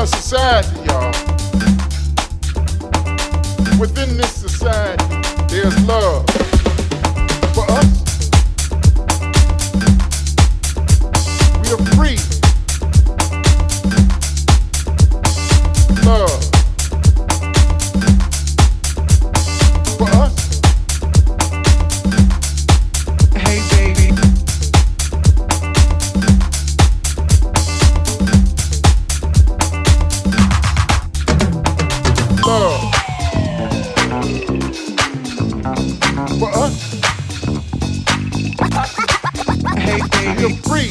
are society, y'all. Within this society, there's love. Hey baby, free.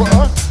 What?